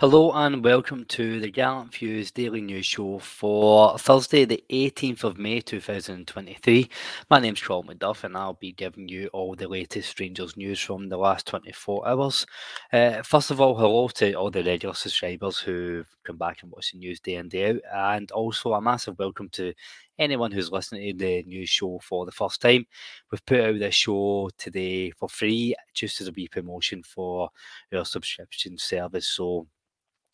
Hello and welcome to the Gallant Few's Daily News Show for Thursday, the 18th of May 2023. My name's Carl McDuff and I'll be giving you all the latest Rangers news from the last 24 hours. Uh, first of all, hello to all the regular subscribers who've come back and watched the news day in, and day out, and also a massive welcome to anyone who's listening to the news show for the first time. We've put out this show today for free, just as a wee promotion for our subscription service. So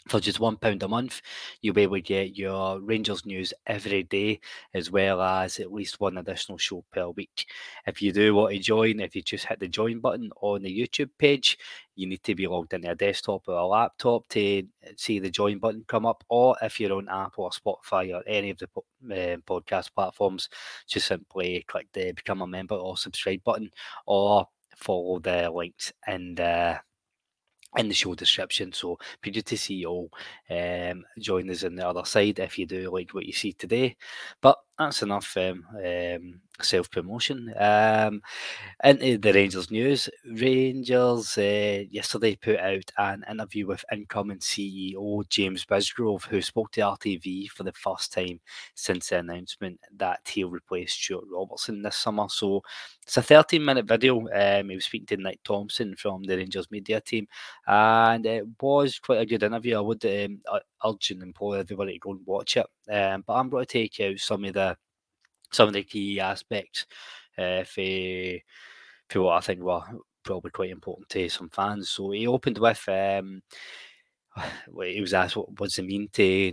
for just one pound a month, you'll be able to get your Rangers news every day, as well as at least one additional show per week. If you do want to join, if you just hit the join button on the YouTube page, you need to be logged into a desktop or a laptop to see the join button come up. Or if you're on Apple or Spotify or any of the uh, podcast platforms, just simply click the become a member or subscribe button, or follow the links in the in the show description. So be good to see you all um, join us on the other side if you do like what you see today. But that's enough um, um, self promotion. Um, into the Rangers news, Rangers uh, yesterday put out an interview with incoming CEO James Bisgrove, who spoke to RTV for the first time since the announcement that he'll replace Stuart Robertson this summer. So it's a 13 minute video. Um, he was speaking to Nick Thompson from the Rangers media team, and it was quite a good interview. I would um, urge and implore everybody to go and watch it. Um, but I'm going to take out some of the some of the key aspects uh, for, for what I think were probably quite important to some fans. So he opened with um, he was asked what does it mean to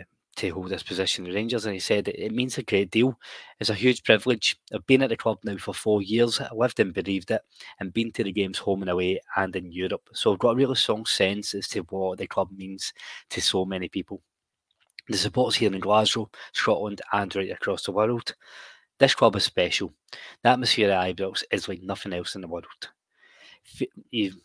uh, to hold this position in Rangers, and he said it means a great deal. It's a huge privilege. I've been at the club now for four years. I lived and breathed it, and been to the games home and away and in Europe. So I've got a really strong sense as to what the club means to so many people. The supporters here in Glasgow, Scotland, and right across the world. This club is special. The atmosphere at Ibrox is like nothing else in the world.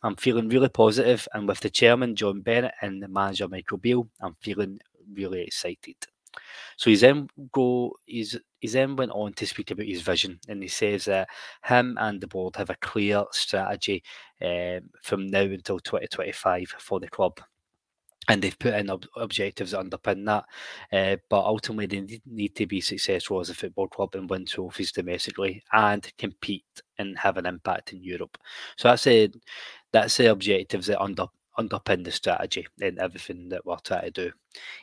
I'm feeling really positive, and with the chairman John Bennett and the manager Michael Beale, I'm feeling really excited. So he's then go he's he's then went on to speak about his vision, and he says that him and the board have a clear strategy um, from now until 2025 for the club and they've put in ob- objectives that underpin that. Uh, but ultimately, they need, need to be successful as a football club and win trophies domestically and compete and have an impact in Europe. So that's a that's the objectives that under underpin the strategy and everything that we're trying to do.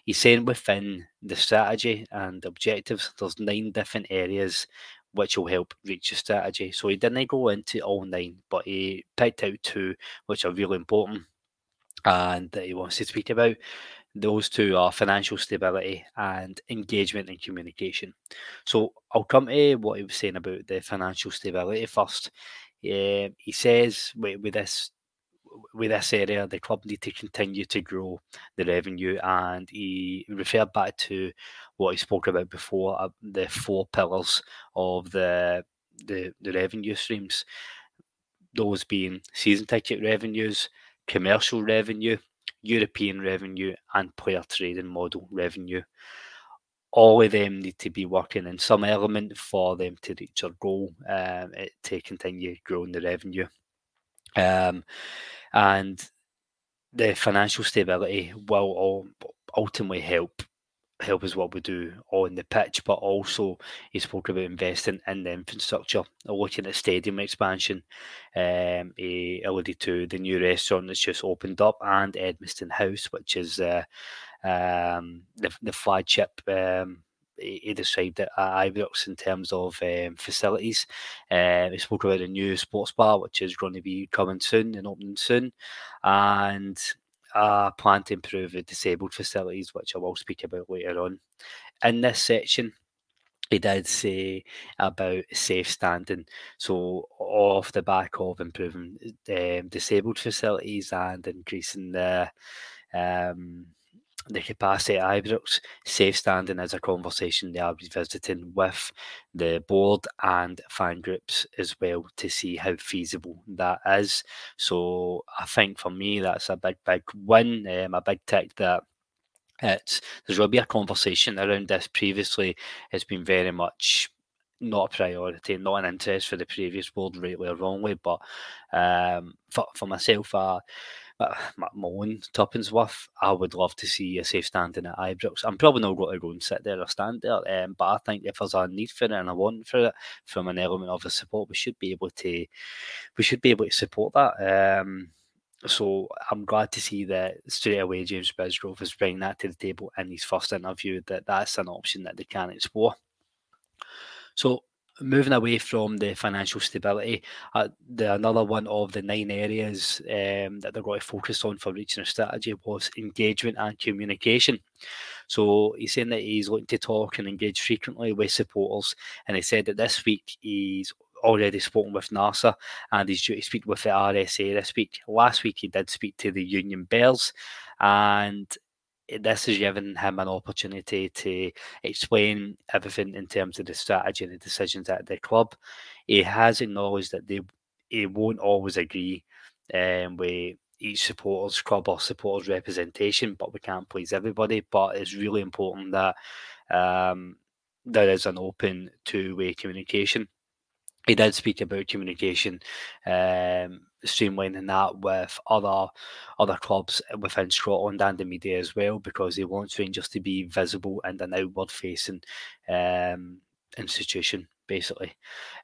He's saying within the strategy and objectives, there's nine different areas which will help reach the strategy. So he didn't go into all nine, but he picked out two which are really important and that he wants to speak about. Those two are financial stability and engagement and communication. So I'll come to what he was saying about the financial stability first. Uh, he says with, with this with this area, the club need to continue to grow the revenue, and he referred back to what he spoke about before, uh, the four pillars of the, the the revenue streams. Those being season ticket revenues, commercial revenue, European revenue, and player trading model revenue. All of them need to be working in some element for them to reach their goal um, eh, to continue growing the revenue. Um, and the financial stability will all ultimately help help us what we do on the pitch, but also he spoke about investing in the infrastructure, looking at stadium expansion. Um, he alluded to the new restaurant that's just opened up and Edmiston House, which is uh, um, the, the flagship. Um, he described it at Ibrox in terms of um, facilities. Uh, he spoke about a new sports bar, which is going to be coming soon and opening soon. And uh, plan to improve the disabled facilities, which I will speak about later on. In this section, he did say about safe standing. So, off the back of improving um, disabled facilities and increasing the um, the capacity at Ibrox, safe standing is a conversation they are visiting with the board and fan groups as well to see how feasible that is. So I think for me that's a big, big win, um, a big tick that it's there's going to be a conversation around this. Previously, it's been very much not a priority, not an interest for the previous board, rightly or wrongly. But um, for for myself, uh, own Toppensworth, I would love to see a safe standing at Ibrox. I'm probably not going to go and sit there or stand there, um, but I think if there's a need for it and a want for it from an element of the support, we should be able to we should be able to support that. Um, so I'm glad to see that straight away James Bisgrove is bringing that to the table in his first interview that that's an option that they can explore. So moving away from the financial stability, uh, the another one of the nine areas um, that they're going to focus on for reaching a strategy was engagement and communication. So he's saying that he's looking to talk and engage frequently with supporters, and he said that this week he's already spoken with NARSA and he's due to speak with the RSA this week. Last week he did speak to the Union Bears, and this is giving him an opportunity to explain everything in terms of the strategy and the decisions at the club. He has acknowledged that they he won't always agree um, with each supporters club or supporters representation, but we can't please everybody. But it's really important that um, there is an open two-way communication he did speak about communication, um, streamlining that with other other clubs within Scotland and the media as well, because he wants Rangers to be visible and an outward facing um, institution. Basically,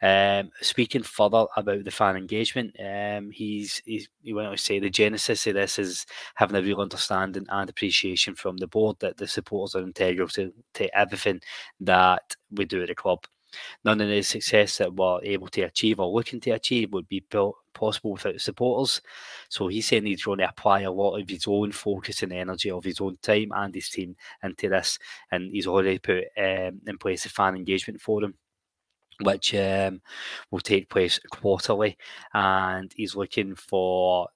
um, speaking further about the fan engagement, um, he's, he's he went on to say the genesis of this is having a real understanding and appreciation from the board that the supporters are integral to, to everything that we do at the club. None of the success that we're able to achieve or looking to achieve would be possible without supporters. So he's saying he's going to apply a lot of his own focus and energy of his own time and his team into this, and he's already put um, in place a fan engagement forum. Which um, will take place quarterly, and he's looking for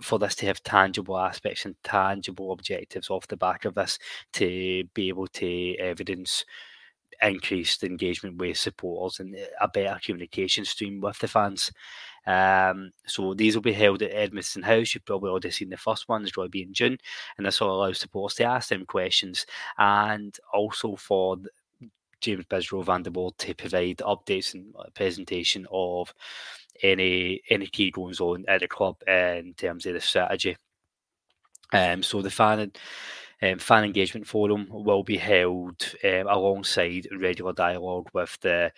for this to have tangible aspects and tangible objectives off the back of this to be able to evidence increased engagement with supporters and a better communication stream with the fans. Um, so these will be held at Edmiston House. You've probably already seen the first one, is going to be in June, and this will allow supporters to ask them questions and also for James the board to provide updates and presentation of any any key goings on at the club in terms of the strategy. Um, so the fan um, fan engagement forum will be held um, alongside regular dialogue with the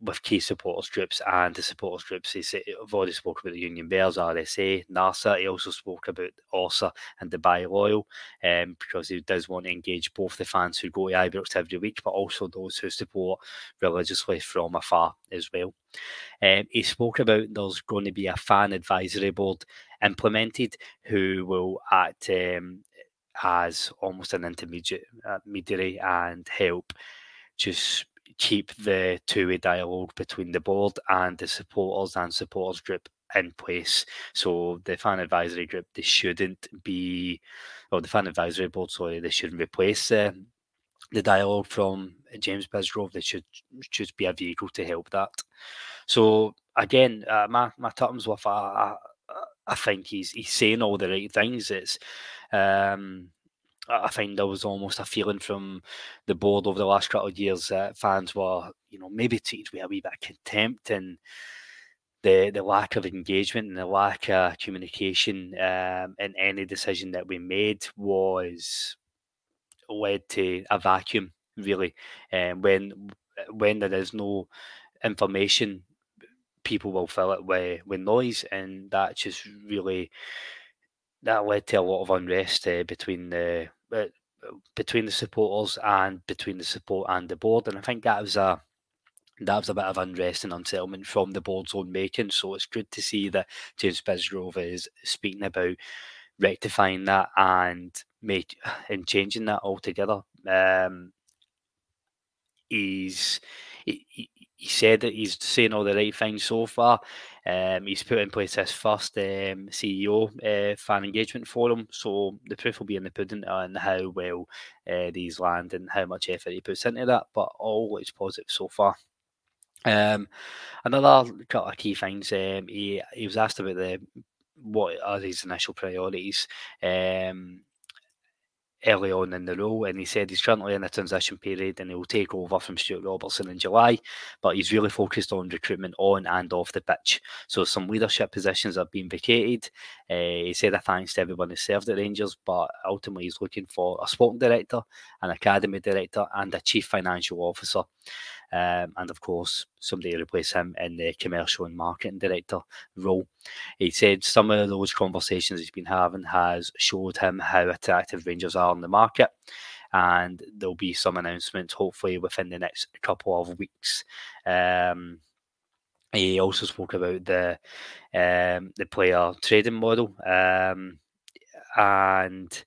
with key supporters groups and the supporters groups. He's, I've already spoken about the Union Bears, RSA, NARSA. He also spoke about ORSA and Dubai Loyal um, because he does want to engage both the fans who go to Ibrox every week, but also those who support religiously from afar as well. Um, he spoke about there's going to be a fan advisory board implemented who will act um, as almost an intermediary and help just keep the two-way dialogue between the board and the supporters and supporters group in place. So the fan advisory group, they shouldn't be, or the fan advisory board, sorry, they shouldn't replace uh, the dialogue from James Bisgrove. They should just be a vehicle to help that. So again, uh, my my terms with I think he's he's saying all the right things. It's um, I find there was almost a feeling from the board over the last couple of years that fans were, you know, maybe treated with a wee bit of contempt and the the lack of engagement and the lack of communication um, in any decision that we made was led to a vacuum really. And um, when when there is no information, people will fill it with with noise, and that just really that led to a lot of unrest uh, between the uh, between the supporters and between the support and the board. And I think that was a that was a bit of unrest and unsettlement from the board's own making. So it's good to see that James Bisgrove is speaking about rectifying that and make and changing that altogether. Um, he's he, he said that he's saying all the right things so far. Um, he's put in place his first um, CEO uh, fan engagement forum, so the proof will be in the pudding on how well uh, these land and how much effort he puts into that. But all is positive so far. Um, another couple of key things. Um, he he was asked about the what are his initial priorities. Um, early on in the role, and he said he's currently in a transition period and he will take over from Stuart Robertson in July. But he's really focused on recruitment on and off the pitch. So some leadership positions have been vacated. Uh, he said a thanks to everyone who served at Rangers, but ultimately he's looking for a sporting director, an academy director, and a chief financial officer. Um, and of course, somebody to replace him in the commercial and marketing director role. He said some of those conversations he's been having has showed him how attractive Rangers are in the market. And there'll be some announcements hopefully within the next couple of weeks. Um, he also spoke about the um, the player trading model um, and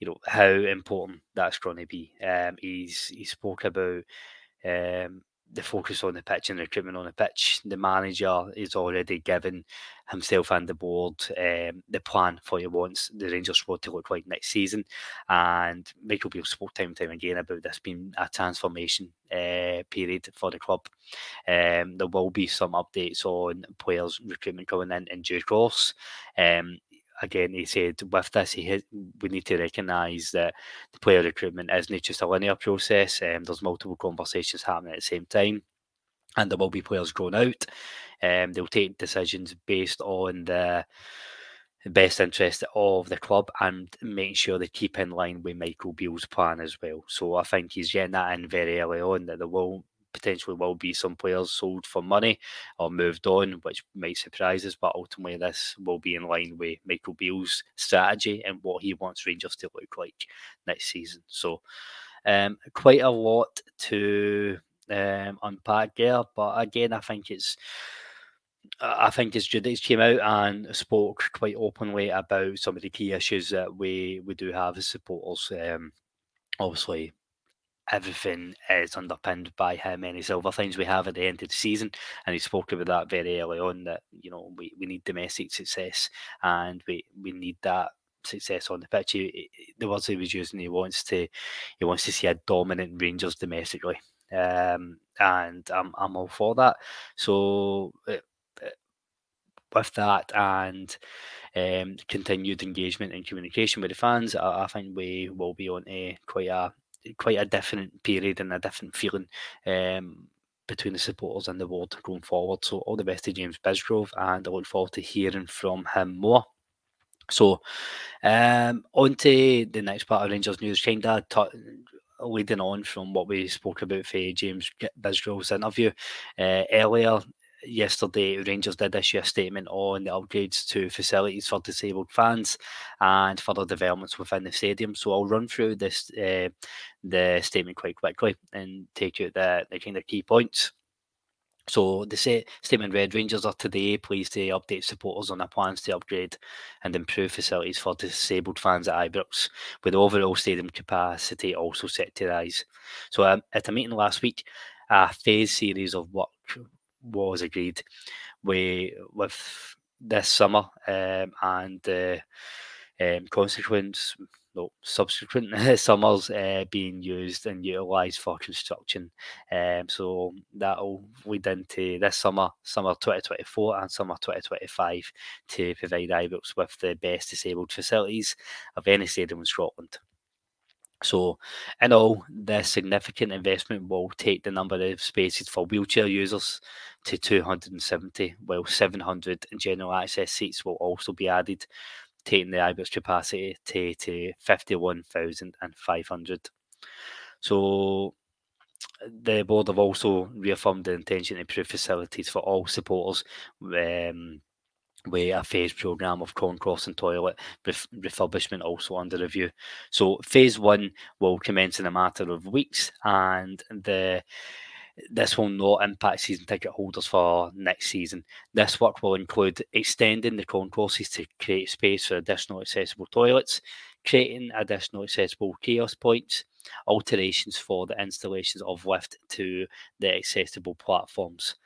you know how important that's going to be. Um, he's he spoke about um, the focus on the pitch and recruitment on the pitch. The manager is already given himself and the board um, the plan for he wants the Rangers squad to look like next season. And Michael Beale spoke time and time again about this being a transformation uh, period for the club. Um, there will be some updates on players' recruitment coming in in due course. Um, again, he said with this, he has, we need to recognise that the player recruitment isn't just a linear process. Um, there's multiple conversations happening at the same time, and there will be players going out. Um, they'll take decisions based on the best interest of the club and making sure they keep in line with Michael Beale's plan as well. So I think he's getting that in very early on that there will potentially will be some players sold for money or moved on, which might surprise us. But ultimately, this will be in line with Michael Beale's strategy and what he wants Rangers to look like next season. So, um, quite a lot to um, unpack there. But again, I think it's. I think as Judith came out and spoke quite openly about some of the key issues that we, we do have as supporters. Um, obviously, everything is underpinned by how many silver things we have at the end of the season. And he spoke about that very early on that, you know, we, we need domestic success and we, we need that success on the pitch. He, the words he was using, he wants to he wants to see a dominant Rangers domestically. Um, and I'm, I'm all for that. So uh, uh with that and um, continued engagement and communication with the fans, I, I think we will be on a quite a quite a different period and a different feeling um, between the supporters and the board going forward. So all the best to James Bisgrove, and I look forward to hearing from him more. So, um, on to the next part of Rangers news, kind of t- leading on from what we spoke about for James Bisgrove's interview uh, earlier yesterday, Rangers did issue a statement on the upgrades to facilities for disabled fans and further developments within the stadium. So I'll run through this uh, the statement quite quickly and take you the, the kind of key points. So the statement read Rangers are today pleased to update supporters on their plans to upgrade and improve facilities for disabled fans at Ibrox, with overall stadium capacity also set to rise. So um, at a meeting last week, a phase series of work was agreed with with this summer um, and the um, consequence no, subsequent summers uh, being used and utilised for construction. Um, so that'll lead into this summer, summer 2024 and summer 2025 to provide Ibrox with the best disabled facilities of any stadium in Scotland. So, in all, this significant investment will take the number of spaces for wheelchair users to 270, while 700 general access seats will also be added, taking the Ibrox capacity to, to 51,500. So, the board have also reaffirmed the intention to improve facilities for all supporters. Um, with a phase program of concourse and toilet refurbishment also under review. So phase one will commence in a matter of weeks, and the this will not impact season ticket holders for next season. This work will include extending the concourses to create space for additional accessible toilets, creating additional accessible kiosk points, alterations for the installations of lift to the accessible platforms.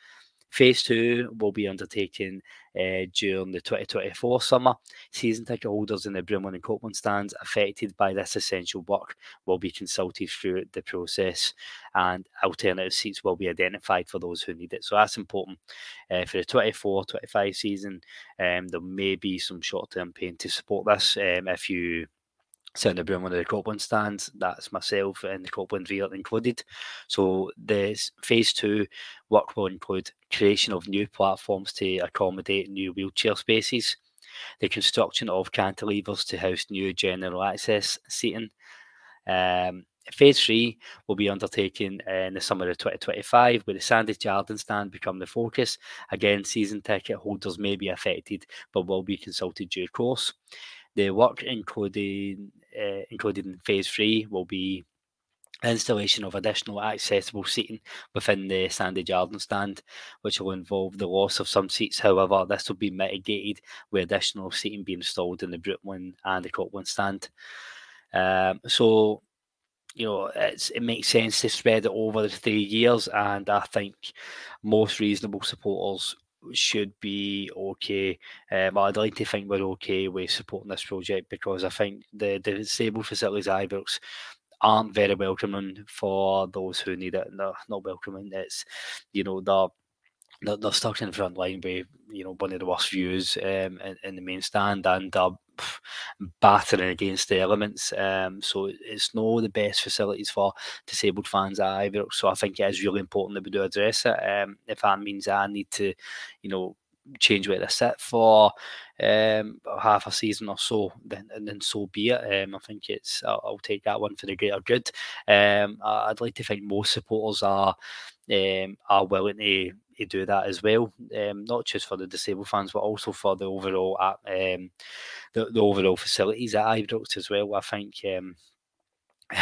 Phase two will be undertaken uh, during the 2024 summer. Season ticket holders in the Broomloan and Copland stands affected by this essential work will be consulted through the process and alternative seats will be identified for those who need it. So that's important. Uh, for the 24 25 season, um, there may be some short term pain to support this um, if you sitting in one of the Copland stands. That's myself and the Copland Rear included. So the phase two work will include creation of new platforms to accommodate new wheelchair spaces, the construction of cantilevers to house new general access seating. Um, phase three will be undertaken in the summer of 2025, where the Sandy Jardine stand become the focus. Again, season ticket holders may be affected, but will be consulted due course. The work including uh, included in phase three will be installation of additional accessible seating within the Sandy Jardine stand, which will involve the loss of some seats. However, this will be mitigated with additional seating being installed in the Broomloan and the Copland stand. Um, so, you know, it makes sense to spread it over the three years, and I think most reasonable supporters should be okay. Um, I'd like to think we're okay with supporting this project because I think the, the disabled facilities Ibrox aren't very welcoming for those who need it. They're not welcoming. It's you know they're they're, they're stuck in the front line with you know one of the worst views um, in, in the main stand and they're battering against the elements. Um, so it's not the best facilities for disabled fans either. So I think it is really important that we do address it. Um, if that means I need to, you know, change where they sit for um, half a season or so, then and then so be it. Um, I think it's I'll, I'll, take that one for the greater good. Um, I'd like to think most supporters are um, are willing to, to do that as well, um, not just for the disabled fans, but also for the overall um, the, the overall facilities at Ibrox as well. I think um,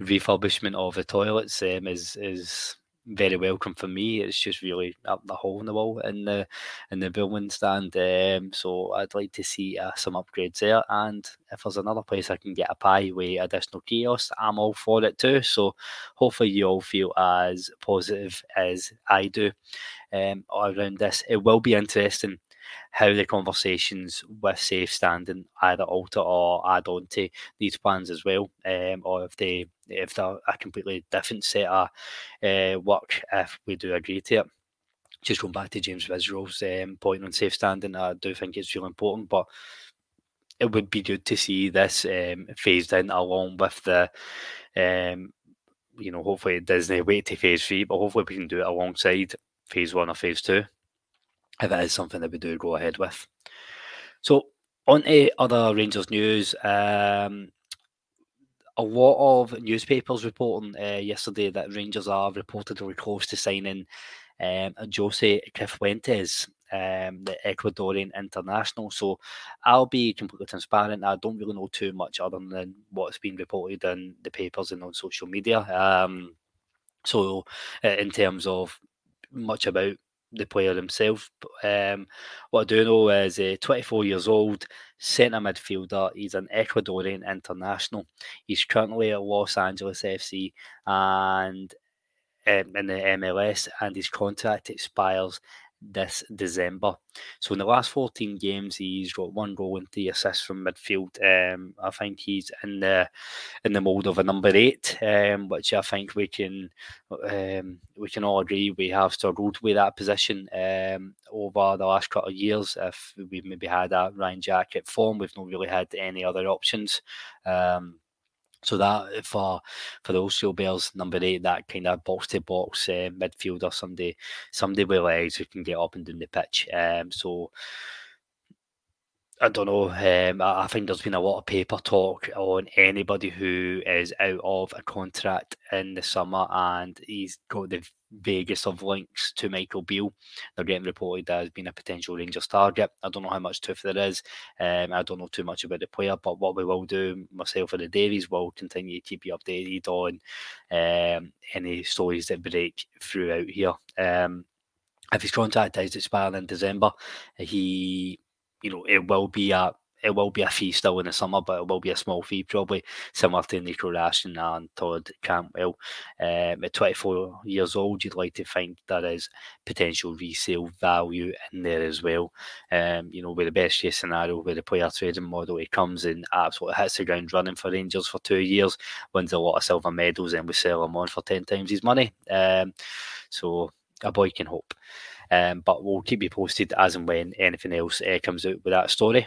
refurbishment of the toilets um, is is very welcome for me. It's just really up the hole in the wall in the in the Broomloan stand. Um, so I'd like to see uh, some upgrades there. And if there's another place I can get a pie with additional kiosks, I'm all for it too. So hopefully you all feel as positive as I do um, around this. It will be interesting how the conversations with safe standing either alter or add on to these plans as well, um, or if they if they're a completely different set of uh, work if we do agree to it. Just going back to James Bisgrove's um, point on safe standing, I do think it's really important, but it would be good to see this um, phased in along with the um, you know, hopefully Disney wait to phase three, but hopefully we can do it alongside phase one or phase two if it is something that we do go ahead with. So, on to other Rangers news. Um, a lot of newspapers reporting uh, yesterday that Rangers are reportedly close to signing um, Jose Cifuentes, um, the Ecuadorian international. So I'll be completely transparent. I don't really know too much other than what's been reported in the papers and on social media. Um, so uh, in terms of much about the player himself. Um, what I do know is uh, 24 years old, centre midfielder. He's an Ecuadorian international. He's currently at Los Angeles FC and um, in the MLS, and his contract expires this December. So in the last 14 games, he's got one goal and three assists from midfield. Um, I think he's in the in the mould of a number eight, um, which I think we can um, we can all agree we have struggled with that position um, over the last couple of years. If we've maybe had a Ryan Jack at form, we've not really had any other options. Um, so that for for the Osio Bears, number eight, that kind of box to box uh, midfielder, somebody somebody with legs who can get up and down the pitch. Um, so I don't know. Um, I think there's been a lot of paper talk on anybody who is out of a contract in the summer, and he's got the vaguest of links to Michael Beale. They're getting reported as being a potential Rangers target. I don't know how much truth there is. Um, I don't know too much about the player, but what we will do, myself and the Davies, will continue to keep you updated on um, any stories that break throughout here. Um, if his contract is expiring in December, he you know, it will be a it will be a fee still in the summer, but it will be a small fee, probably similar to Nico Raskin and Todd Cantwell. Um, at 24 years old, you'd like to think there is potential resale value in there as well. Um, you know, with the best case scenario, where the player trading model, he comes and absolutely hits the ground running for Rangers for two years, wins a lot of silver medals, and we sell him on for 10 times his money. Um, so a boy can hope. Um, but we'll keep you posted as and when anything else uh, comes out with that story.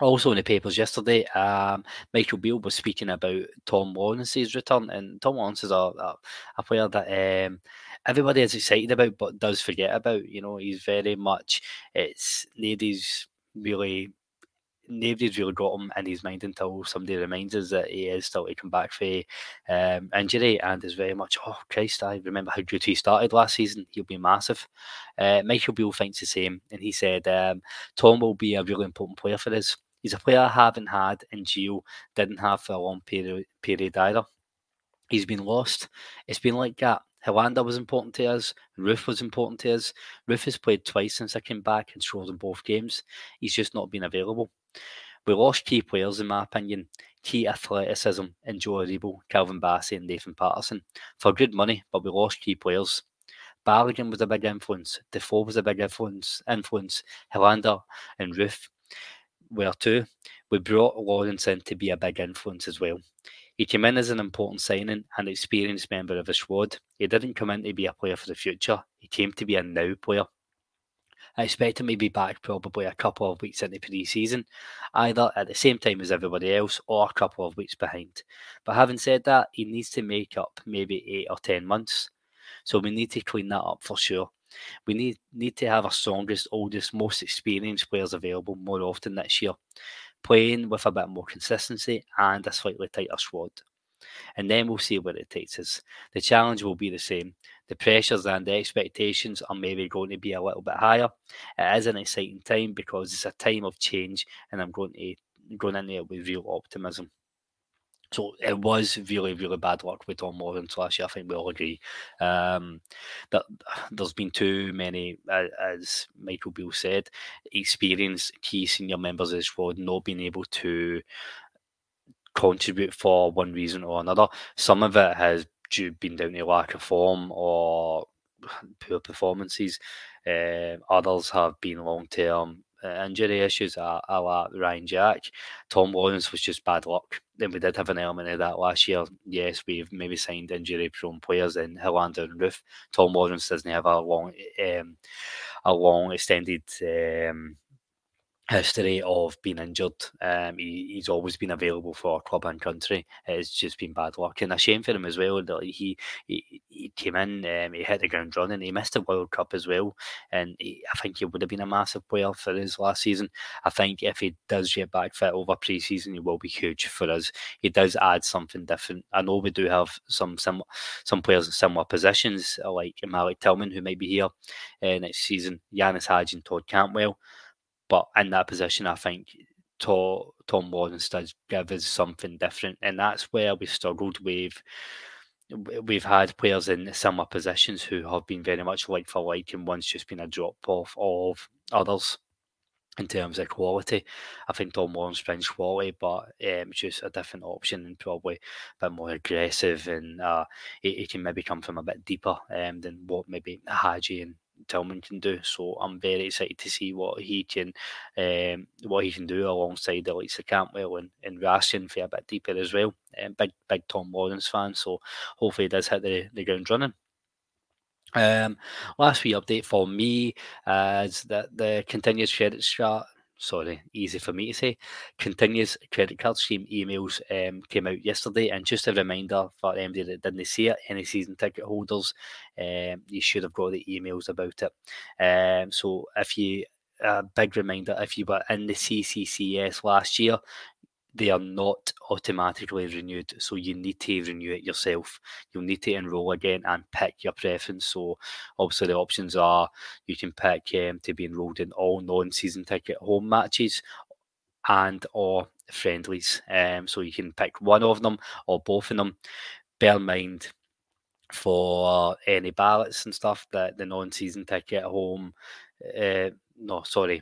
Also in the papers yesterday, um, Michael Beale was speaking about Tom Lawrence's return, and Tom Lawrence is a, a, a player that um, everybody is excited about, but does forget about. You know, he's very much it's ladies really nobody's really got him in his mind until somebody reminds us that he is still to come back for um, injury and is very much, oh Christ, I remember how good he started last season. He'll be massive. Uh, Michael Beale thinks the same, and he said um, Tom will be a really important player for us. He's a player I haven't had and Gio didn't have for a long period, period either. He's been lost. It's been like that. Helander was important to us. Roofe was important to us. Roofe has played twice since I came back and scored in both games. He's just not been available. We lost key players, in my opinion, key athleticism in Joe Aribo, Calvin Bassey, and Nathan Patterson for good money, but we lost key players. Balogun was a big influence. Defoe was a big influence. Influence. Helander and Roofe were too. We brought Lawrence in to be a big influence as well. He came in as an important signing and experienced member of the squad. He didn't come in to be a player for the future. He came to be a now player. I expect him to be back probably a couple of weeks into pre-season, either at the same time as everybody else or a couple of weeks behind. But having said that, he needs to make up maybe eight or ten months. So we need to clean that up for sure. We need need to have our strongest, oldest, most experienced players available more often this year, playing with a bit more consistency and a slightly tighter squad. And then we'll see where it takes us. The challenge will be the same the pressures and the expectations are maybe going to be a little bit higher. It is an exciting time because it's a time of change, and I'm going to going in there with real optimism. So it was really, really bad luck with Tom Lawrence last year. I think we all agree um, that there's been too many, as Michael Beale said, experienced key senior members of the squad not being able to contribute for one reason or another. Some of it has been down to lack of form or poor performances. Uh, others have been long term uh, injury issues, a, a la Ryan Jack. Tom Lawrence was just bad luck. Then we did have an element of that last year. Yes, we've maybe signed injury prone players in Helander and Roofe. Tom Lawrence doesn't have a long, um, a long extended um, history of being injured. Um, he, he's always been available for club and country. It's just been bad luck and a shame for him as well. That he he, he came in, um, he hit the ground running. He missed the World Cup as well, and he, I think he would have been a massive player for his last season. I think if he does get back fit over pre-season, he will be huge for us. He does add something different. I know we do have some some some players in similar positions like Malik Tillman who might be here uh, next season. Ianis Hagi and Todd Cantwell. But in that position, I think Tom, Tom Lawrence does give us something different, and that's where we struggled with. We've had players in similar positions who have been very much like for like, and one's just been a drop off of others in terms of quality. I think Tom Lawrence brings quality, but um, just a different option and probably a bit more aggressive, and uh, he, he, can maybe come from a bit deeper um, than what maybe Hagi and Tillman can do. So I'm very excited to see what he can um, what he can do alongside the likes of Cantwell and, and Raskin for a bit deeper as well. Um, big big Tom Lawrence fan, so hopefully he does hit the, the ground running. Um, last wee update for me is that the continuous credit chart sorry, easy for me to say, continuous credit card scheme emails um, came out yesterday. And just a reminder for anybody that didn't see it, any season ticket holders, um, you should have got the emails about it. Um, so if you, a big reminder, if you were in the CCCS last year, they are not automatically renewed. So you need to renew it yourself. You'll need to enroll again and pick your preference. So obviously the options are you can pick um, to be enrolled in all non-season ticket home matches and or friendlies. Um, so you can pick one of them or both of them. Bear in mind for any ballots and stuff that the non-season ticket home uh, no sorry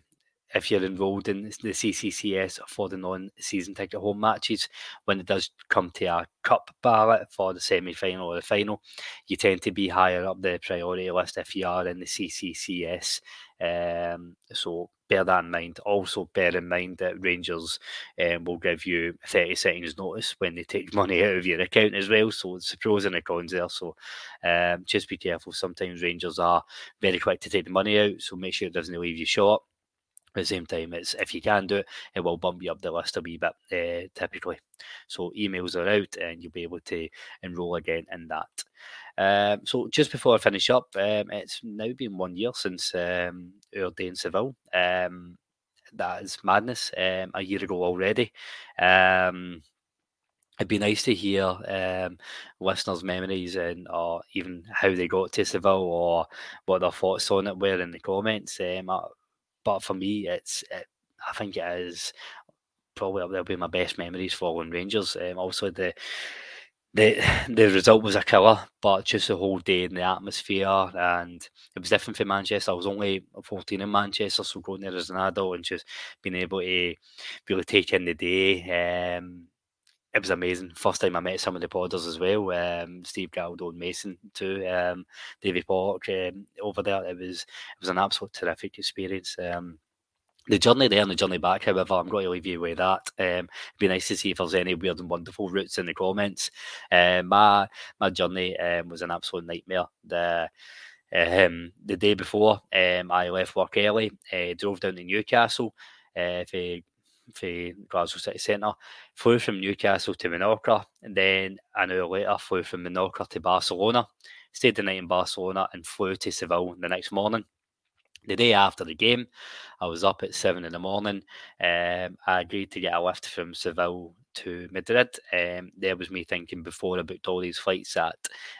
if you're enrolled in the CCCS for the non-season ticket home matches, when it does come to a cup ballot for the semi-final or the final, you tend to be higher up the priority list if you are in the CCCS. Um, so bear that in mind. Also, bear in mind that Rangers um, will give you 30 seconds notice when they take money out of your account as well. So it's the pros and the cons there. So um, just be careful. Sometimes Rangers are very quick to take the money out. So make sure it doesn't leave you short At the same time, it's if you can do it, it will bump you up the list a wee bit uh, typically. So emails are out, and you'll be able to enrol again in that. Um, so just before I finish up, um, it's now been one year since um, our day in Seville. Um, that is madness. Um, a year ago already. Um, it'd be nice to hear um, listeners' memories and or even how they got to Seville or what their thoughts on it were in the comments. Um, but for me, it's it, I think it is probably up there be my best memories following Rangers. Um, also the the the result was a killer, but just the whole day and the atmosphere and it was different for Manchester. I was only 14 in Manchester, so going there as an adult and just being able to really take in the day. Um, it was amazing. First time I met some of the podders as well. Um, Steve Galdo and Mason too. Um, Davy Park um, over there. It was it was an absolute terrific experience. Um, the journey there and the journey back, however, I'm going to leave you with that. Um, it'd be nice to see if there's any weird and wonderful routes in the comments. Uh, my my journey um, was an absolute nightmare. The um, the day before, um, I left work early, uh, drove down to Newcastle uh, for, for Glasgow City Centre, flew from Newcastle to Menorca, and then an hour later flew from Menorca to Barcelona, stayed the night in Barcelona, and flew to Seville the next morning the day after the game, I was up at seven in the morning. Um, I agreed to get a lift from Seville to Madrid. Um, there was me thinking before I booked all these flights that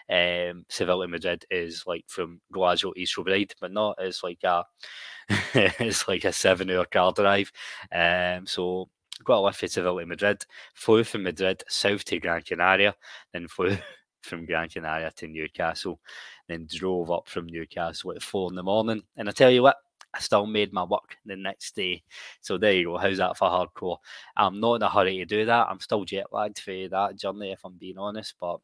um, Seville to Madrid is like from Glasgow to East but not. It's like a it's like a seven-hour car drive. Um, so got a lift to Seville to Madrid, flew from Madrid south to Gran Canaria, then flew from Gran Canaria to Newcastle, then drove up from Newcastle at four in the morning. And I tell you what, I still made my work the next day. So there you go. How's that for hardcore? I'm not in a hurry to do that. I'm still jet lagged for that journey, if I'm being honest. But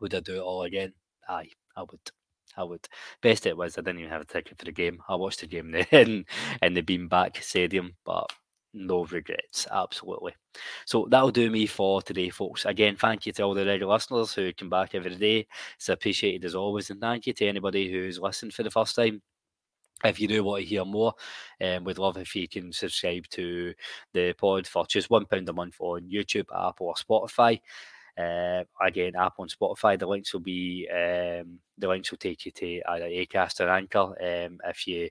would I do it all again? Aye, I would. I would. Best it was I didn't even have a ticket for the game. I watched the game in in the Beanback Stadium, but no regrets, absolutely. So that'll do me for today, folks. Again, thank you to all the regular listeners who come back every day. It's appreciated as always, and thank you to anybody who's listened for the first time. If you do want to hear more, um, we'd love if you can subscribe to the pod for just one pound a month on YouTube, Apple, or Spotify. Uh, again, Apple and Spotify. The links will be um, the links will take you to either Acast or Anchor. Um, if you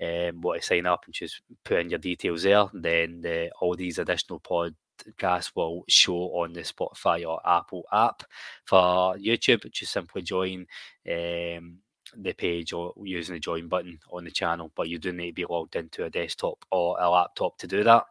um, want to sign up and just put in your details there, then the, all these additional podcasts will show on the Spotify or Apple app. For YouTube, just simply join um, the page or using the join button on the channel, but you do need to be logged into a desktop or a laptop to do that.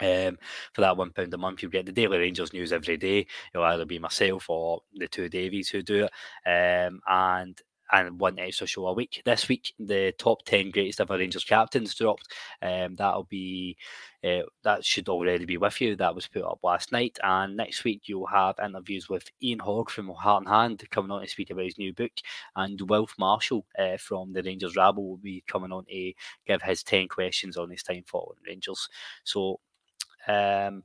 Um, for that one pound a month, you'll get the Daily Rangers news every day. It'll either be myself or the two Davies who do it, um, and and one extra show a week. This week, the top ten greatest ever Rangers captains dropped. Um, that'll be uh, that should already be with you. That was put up last night, and next week you'll have interviews with Ian Hogg from Heart and Hand coming on to speak about his new book, and Wilf Marshall uh, from the Rangers Rabble will be coming on to give his ten questions on his time following Rangers. So um,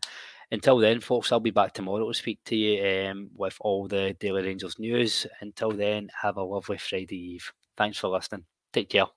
until then, folks, I'll be back tomorrow to speak to you um, with all the Daily Rangers news. Until then, have a lovely Friday Eve. Thanks for listening. Take care.